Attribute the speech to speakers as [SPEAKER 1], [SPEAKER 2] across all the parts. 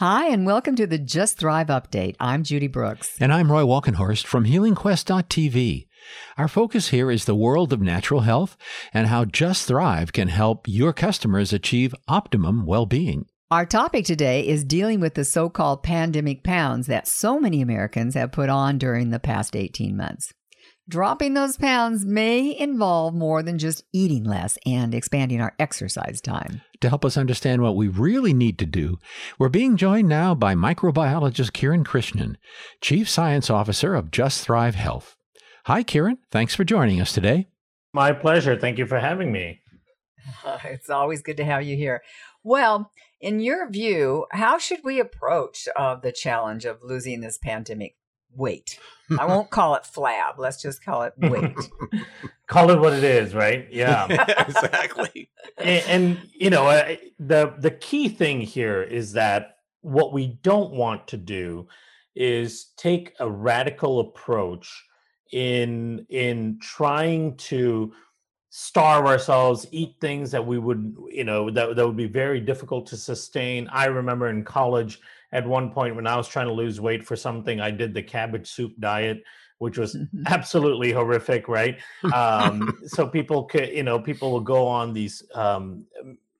[SPEAKER 1] Hi, and welcome to the Just Thrive Update. I'm Judy Brooks.
[SPEAKER 2] And I'm Roy Walkenhorst from HealingQuest.tv. Our focus here is the world of natural health and how Just Thrive can help your customers achieve optimum well being.
[SPEAKER 1] Our topic today is dealing with the so called pandemic pounds that so many Americans have put on during the past 18 months. Dropping those pounds may involve more than just eating less and expanding our exercise time.
[SPEAKER 2] To help us understand what we really need to do, we're being joined now by microbiologist Kiran Krishnan, Chief Science Officer of Just Thrive Health. Hi, Kiran. Thanks for joining us today.
[SPEAKER 3] My pleasure. Thank you for having me.
[SPEAKER 1] It's always good to have you here. Well, in your view, how should we approach uh, the challenge of losing this pandemic weight. I won't call it flab. Let's just call it weight.
[SPEAKER 3] call it what it is, right?
[SPEAKER 2] Yeah, exactly.
[SPEAKER 3] And, and, you know, uh, the the key thing here is that what we don't want to do is take a radical approach in in trying to starve ourselves eat things that we would you know that, that would be very difficult to sustain i remember in college at one point when I was trying to lose weight for something, I did the cabbage soup diet, which was mm-hmm. absolutely horrific, right? Um, so people could, you know, people will go on these um,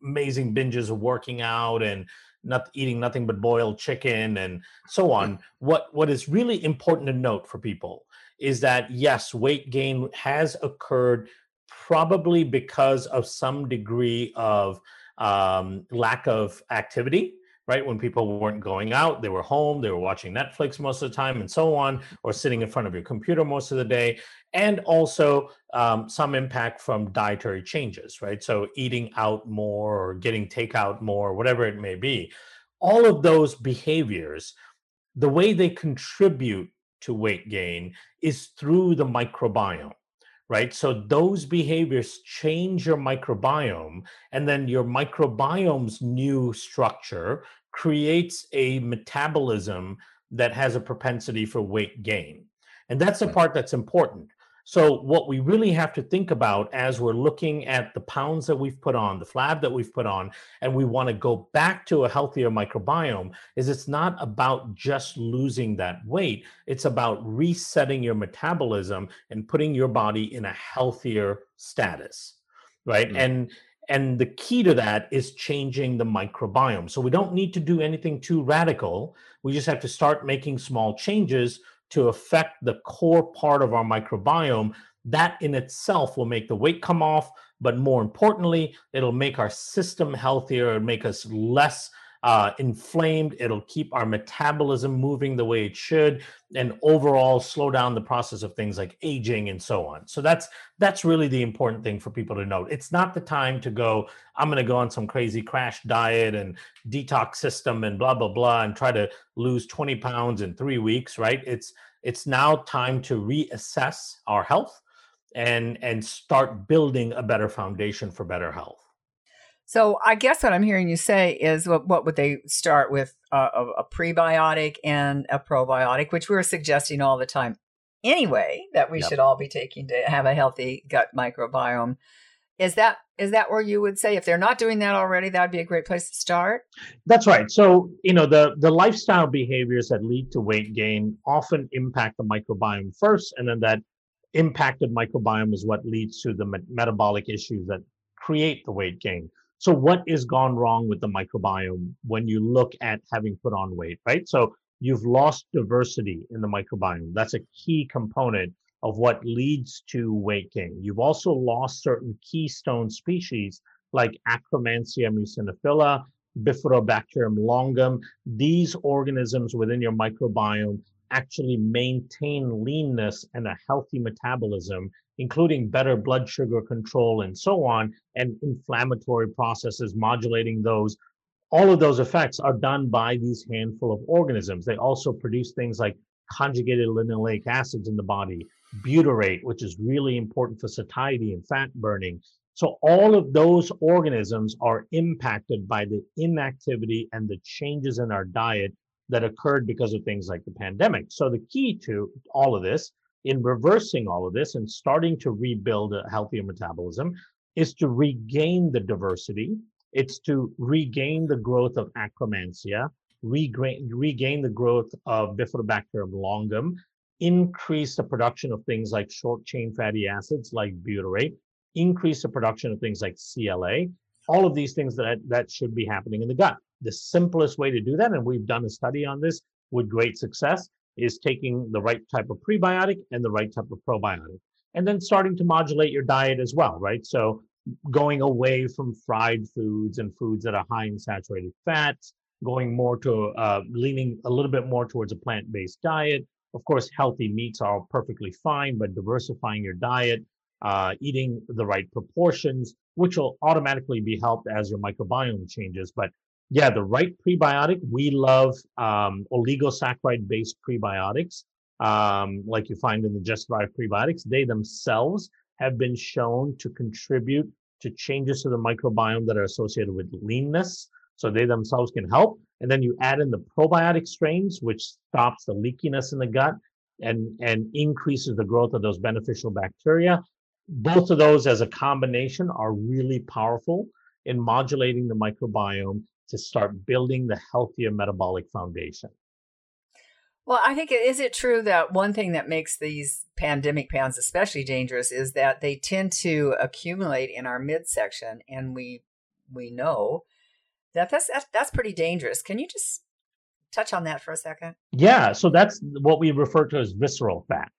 [SPEAKER 3] amazing binges of working out and not eating nothing but boiled chicken and so on. What what is really important to note for people is that yes, weight gain has occurred probably because of some degree of um, lack of activity right? When people weren't going out, they were home, they were watching Netflix most of the time, and so on, or sitting in front of your computer most of the day, and also um, some impact from dietary changes, right? So eating out more or getting takeout more, whatever it may be. All of those behaviors, the way they contribute to weight gain is through the microbiome right? So those behaviors change your microbiome, and then your microbiome's new structure creates a metabolism that has a propensity for weight gain. And that's the part that's important. So, what we really have to think about as we're looking at the pounds that we've put on, the flab that we've put on, and we want to go back to a healthier microbiome, is it's not about just losing that weight. It's about resetting your metabolism and putting your body in a healthier status, right? Mm-hmm. And and the key to that is changing the microbiome. So we don't need to do anything too radical. We just have to start making small changes to affect the core part of our microbiome. That in itself will make the weight come off, but more importantly, it'll make our system healthier, and make us less uh, inflamed. It'll keep our metabolism moving the way it should, and overall slow down the process of things like aging and so on. So that's that's really the important thing for people to note. It's not the time to go. I'm going to go on some crazy crash diet and detox system and blah blah blah and try to lose 20 pounds in three weeks. Right? It's it's now time to reassess our health and and start building a better foundation for better health.
[SPEAKER 1] So I guess what I'm hearing you say is what, what would they start with uh, a, a, prebiotic and a probiotic, which we're suggesting all the time anyway that we yep. should all be taking to have a healthy gut microbiome. Is that is that where you would say if they're not doing that already, that would be a great place to start?
[SPEAKER 3] That's right. So you know the the lifestyle behaviors that lead to weight gain often impact the microbiome first, and then that impacted microbiome is what leads to the metabolic issues that create the weight gain. So, what is gone wrong with the microbiome when you look at having put on weight, right? So, you've lost diversity in the microbiome. That's a key component of what leads to weight gain. You've also lost certain keystone species like Akkermansia muciniphila, Bifidobacterium longum. These organisms within your microbiome actually maintain leanness and a healthy metabolism including better blood sugar control and so on, and inflammatory processes, modulating those. All of those effects are done by these handful of organisms. They also produce things like conjugated linoleic acids in the body, butyrate, which is really important for satiety and fat burning. So all of those organisms are impacted by the inactivity and the changes in our diet that occurred because of things like the pandemic. So the key to all of this in reversing all of this and starting to rebuild a healthier metabolism is to regain the diversity. It's to regain the growth of akkermansia. regain, regain the growth of Bifidobacterium longum, increase the production of things like short chain fatty acids like butyrate, increase the production of things like CLA. All of these things that, that should be happening in the gut. The simplest way to do that, and we've done a study on this with great success, is taking the right type of prebiotic and the right type of probiotic. And then starting to modulate your diet as well, right? So going away from fried foods and foods that are high in saturated fats, going more to uh, leaning a little bit more towards a plant based diet. Of course, healthy meats are perfectly fine, but diversifying your diet, uh, eating the right proportions, which will automatically be helped as your microbiome changes. But yeah, the right prebiotic, we love um, oligosaccharide based prebiotics, um, like you find in the Just Thrive prebiotics. They themselves have been shown to contribute to changes to the microbiome that are associated with leanness. So they themselves can help. And then you add in the probiotic strains, which stops the leakiness in the gut and, and increases the growth of those beneficial bacteria. Both of those as a combination are really powerful in modulating the microbiome to start building the healthier metabolic foundation.
[SPEAKER 1] Well, I think is it true that one thing that makes these pandemic pounds especially dangerous is that they tend to accumulate in our midsection, and we we know that that's that's, pretty dangerous. Can you just touch on that for a second?
[SPEAKER 3] Yeah, so that's what we refer to as visceral fat,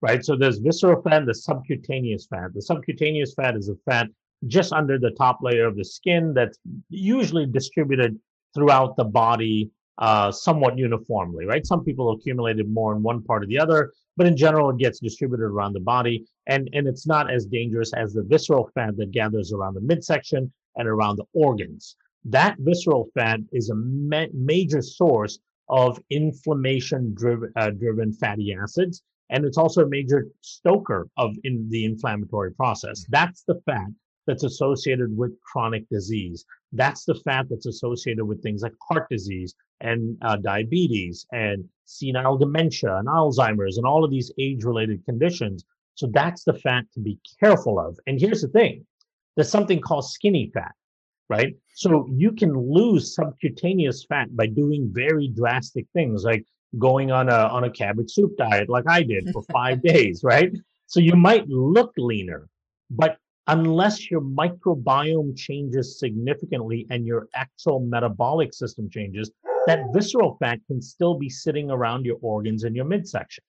[SPEAKER 3] right? So there's visceral fat, the subcutaneous fat. The subcutaneous fat is a fat just under the top layer of the skin that's usually distributed throughout the body uh, somewhat uniformly, right? Some people accumulated more in one part or the other, but in general, it gets distributed around the body, and and it's not as dangerous as the visceral fat that gathers around the midsection and around the organs. That visceral fat is a ma- major source of inflammation driven, uh, driven fatty acids, and it's also a major stoker of in the inflammatory process. That's the fat that's associated with chronic disease. That's the fat that's associated with things like heart disease and uh, diabetes and senile dementia and Alzheimer's and all of these age related conditions. So that's the fat to be careful of. And here's the thing there's something called skinny fat, right? So you can lose subcutaneous fat by doing very drastic things like going on a on a cabbage soup diet like I did for 5 days, right? So you might look leaner, but unless your microbiome changes significantly and your actual metabolic system changes, that visceral fat can still be sitting around your organs in your midsection.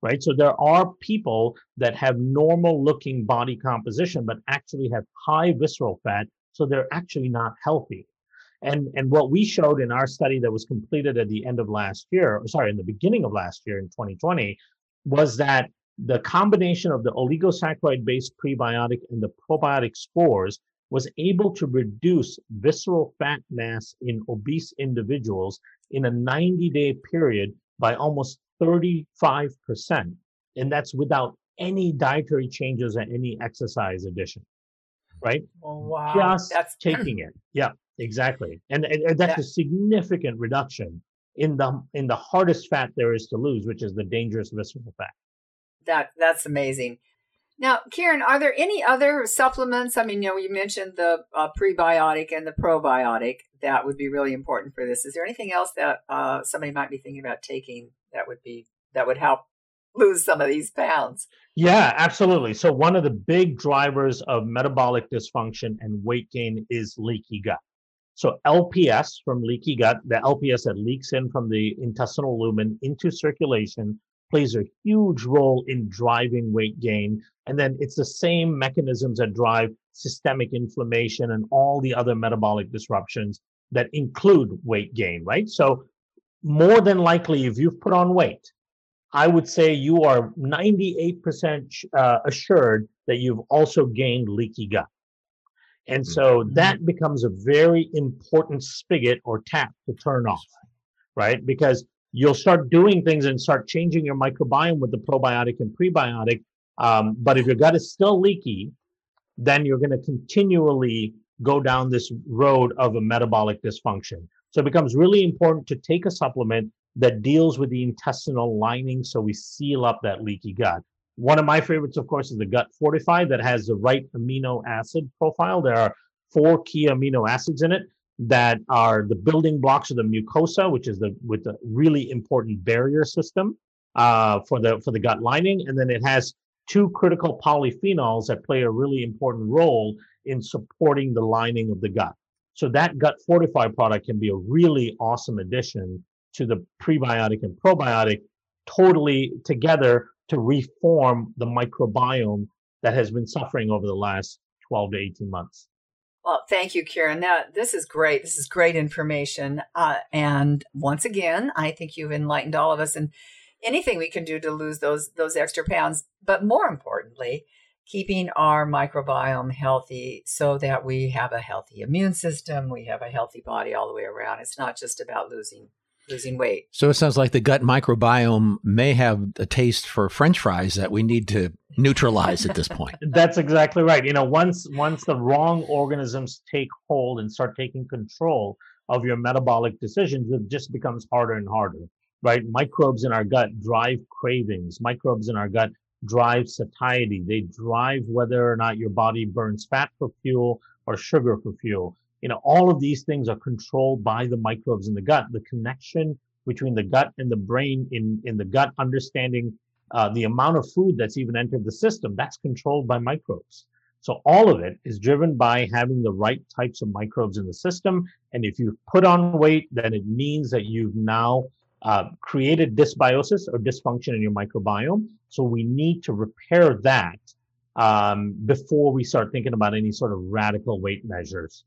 [SPEAKER 3] Right. So there are people that have normal looking body composition, but actually have high visceral fat. So they're actually not healthy. And, and what we showed in our study that was completed at the end of last year, or sorry, in the beginning of last year in 2020, was that the combination of the oligosaccharide based prebiotic and the probiotic spores was able to reduce visceral fat mass in obese individuals in a 90 day period by almost 35%. And that's without any dietary changes and any exercise addition. Right?
[SPEAKER 1] Oh, wow.
[SPEAKER 3] Just that's... taking it. Yeah, exactly. And, and that's a significant reduction in the in the hardest fat there is to lose, which is the dangerous visceral fat.
[SPEAKER 1] That that's amazing. Now, Kiran, are there any other supplements? I mean, you know, you mentioned the uh, prebiotic and the probiotic. That would be really important for this. Is there anything else that uh, somebody might be thinking about taking that would be that would help lose some of these pounds?
[SPEAKER 3] Yeah, absolutely. So one of the big drivers of metabolic dysfunction and weight gain is leaky gut. So LPS from leaky gut, the LPS that leaks in from the intestinal lumen into circulation plays a huge role in driving weight gain. And then it's the same mechanisms that drive systemic inflammation and all the other metabolic disruptions that include weight gain, right? So, more than likely, if you've put on weight, I would say you are 98% uh, assured that you've also gained leaky gut. And so mm-hmm. that becomes a very important spigot or tap to turn off, right? Because you'll start doing things and start changing your microbiome with the probiotic and prebiotic. Um, but if your gut is still leaky, then you're going to continually go down this road of a metabolic dysfunction. So it becomes really important to take a supplement that deals with the intestinal lining so we seal up that leaky gut. One of my favorites, of course, is the Gut Fortify that has the right amino acid profile. There are four key amino acids in it that are the building blocks of the mucosa, which is the with the really important barrier system uh, for the for the gut lining, and then it has two critical polyphenols that play a really important role in supporting the lining of the gut. So that gut fortify product can be a really awesome addition to the prebiotic and probiotic totally together to reform the microbiome that has been suffering over the last 12 to 18 months.
[SPEAKER 1] Well, thank you, Kiran. That this is great. This is great information. Uh, and once again, I think you've enlightened all of us and anything we can do to lose those those extra pounds. But more importantly, keeping our microbiome healthy so that we have a healthy immune system, we have a healthy body all the way around. It's not just about losing losing weight.
[SPEAKER 2] So it sounds like the gut microbiome may have a taste for french fries that we need to neutralize at this point.
[SPEAKER 3] That's exactly right. You know, once once the wrong organisms take hold and start taking control of your metabolic decisions, it just becomes harder and harder. Right? Microbes in our gut drive cravings. Microbes in our gut drive satiety. They drive whether or not your body burns fat for fuel or sugar for fuel. You know, all of these things are controlled by the microbes in the gut. The connection between the gut and the brain in, in the gut, understanding uh, the amount of food that's even entered the system, that's controlled by microbes. So all of it is driven by having the right types of microbes in the system. And if you've put on weight, then it means that you've now uh, created dysbiosis or dysfunction in your microbiome. So we need to repair that um, before we start thinking about any sort of radical weight measures.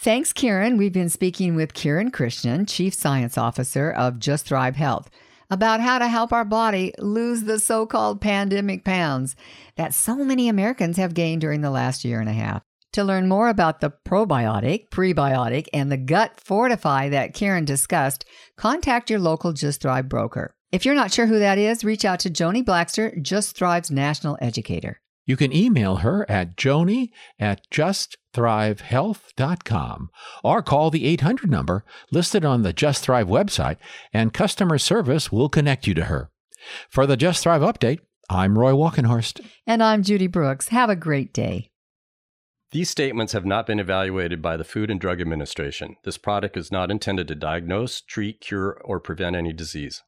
[SPEAKER 1] Thanks, Kiran. We've been speaking with Kiran Krishnan, Chief Science Officer of Just Thrive Health, about how to help our body lose the so called pandemic pounds that so many Americans have gained during the last year and a half. To learn more about the probiotic, prebiotic, and the gut fortify that Kiran discussed, contact your local Just Thrive broker. If you're not sure who that is, reach out to Joni Blackster, Just Thrive's national educator.
[SPEAKER 2] You can email her at joni at justthrivehealth.com or call the 800 number listed on the Just Thrive website, and customer service will connect you to her. For the Just Thrive update, I'm Roy Walkenhorst.
[SPEAKER 1] And I'm Judy Brooks. Have a great day.
[SPEAKER 4] These statements have not been evaluated by the Food and Drug Administration. This product is not intended to diagnose, treat, cure, or prevent any disease.